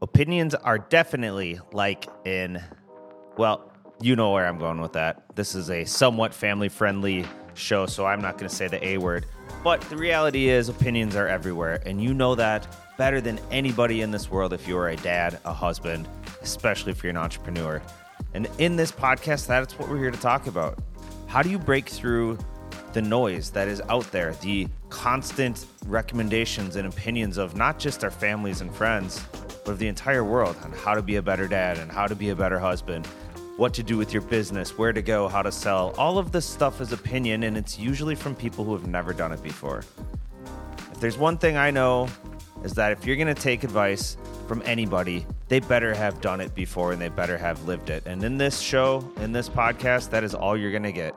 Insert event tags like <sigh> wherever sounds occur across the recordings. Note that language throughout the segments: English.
Opinions are definitely like in, well, you know where I'm going with that. This is a somewhat family friendly show, so I'm not going to say the A word. But the reality is, opinions are everywhere, and you know that better than anybody in this world if you are a dad, a husband, especially if you're an entrepreneur. And in this podcast, that's what we're here to talk about. How do you break through the noise that is out there, the constant recommendations and opinions of not just our families and friends, but of the entire world on how to be a better dad and how to be a better husband, what to do with your business, where to go, how to sell. All of this stuff is opinion, and it's usually from people who have never done it before. If there's one thing I know, is that if you're going to take advice from anybody, they better have done it before and they better have lived it. And in this show, in this podcast, that is all you're going to get.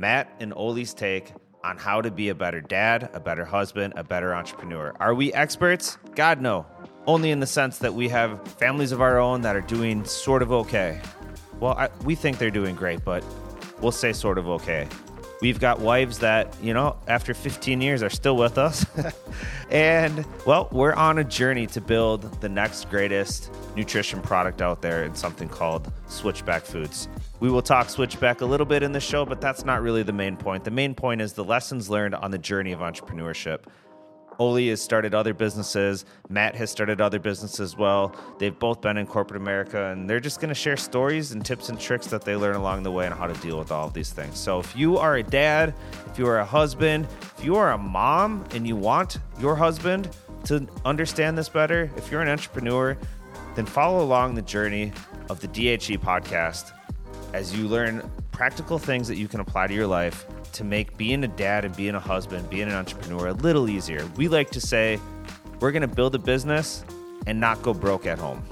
Matt and Oli's take on how to be a better dad, a better husband, a better entrepreneur. Are we experts? God, no. Only in the sense that we have families of our own that are doing sort of okay. Well, I, we think they're doing great, but we'll say sort of okay. We've got wives that, you know, after 15 years are still with us. <laughs> and, well, we're on a journey to build the next greatest nutrition product out there in something called Switchback Foods. We will talk Switchback a little bit in the show, but that's not really the main point. The main point is the lessons learned on the journey of entrepreneurship. Oli has started other businesses. Matt has started other businesses as well. They've both been in corporate America, and they're just going to share stories and tips and tricks that they learn along the way on how to deal with all of these things. So, if you are a dad, if you are a husband, if you are a mom and you want your husband to understand this better, if you're an entrepreneur, then follow along the journey of the DHE podcast as you learn practical things that you can apply to your life to make being a dad and being a husband, being an entrepreneur a little easier. We like to say we're going to build a business and not go broke at home.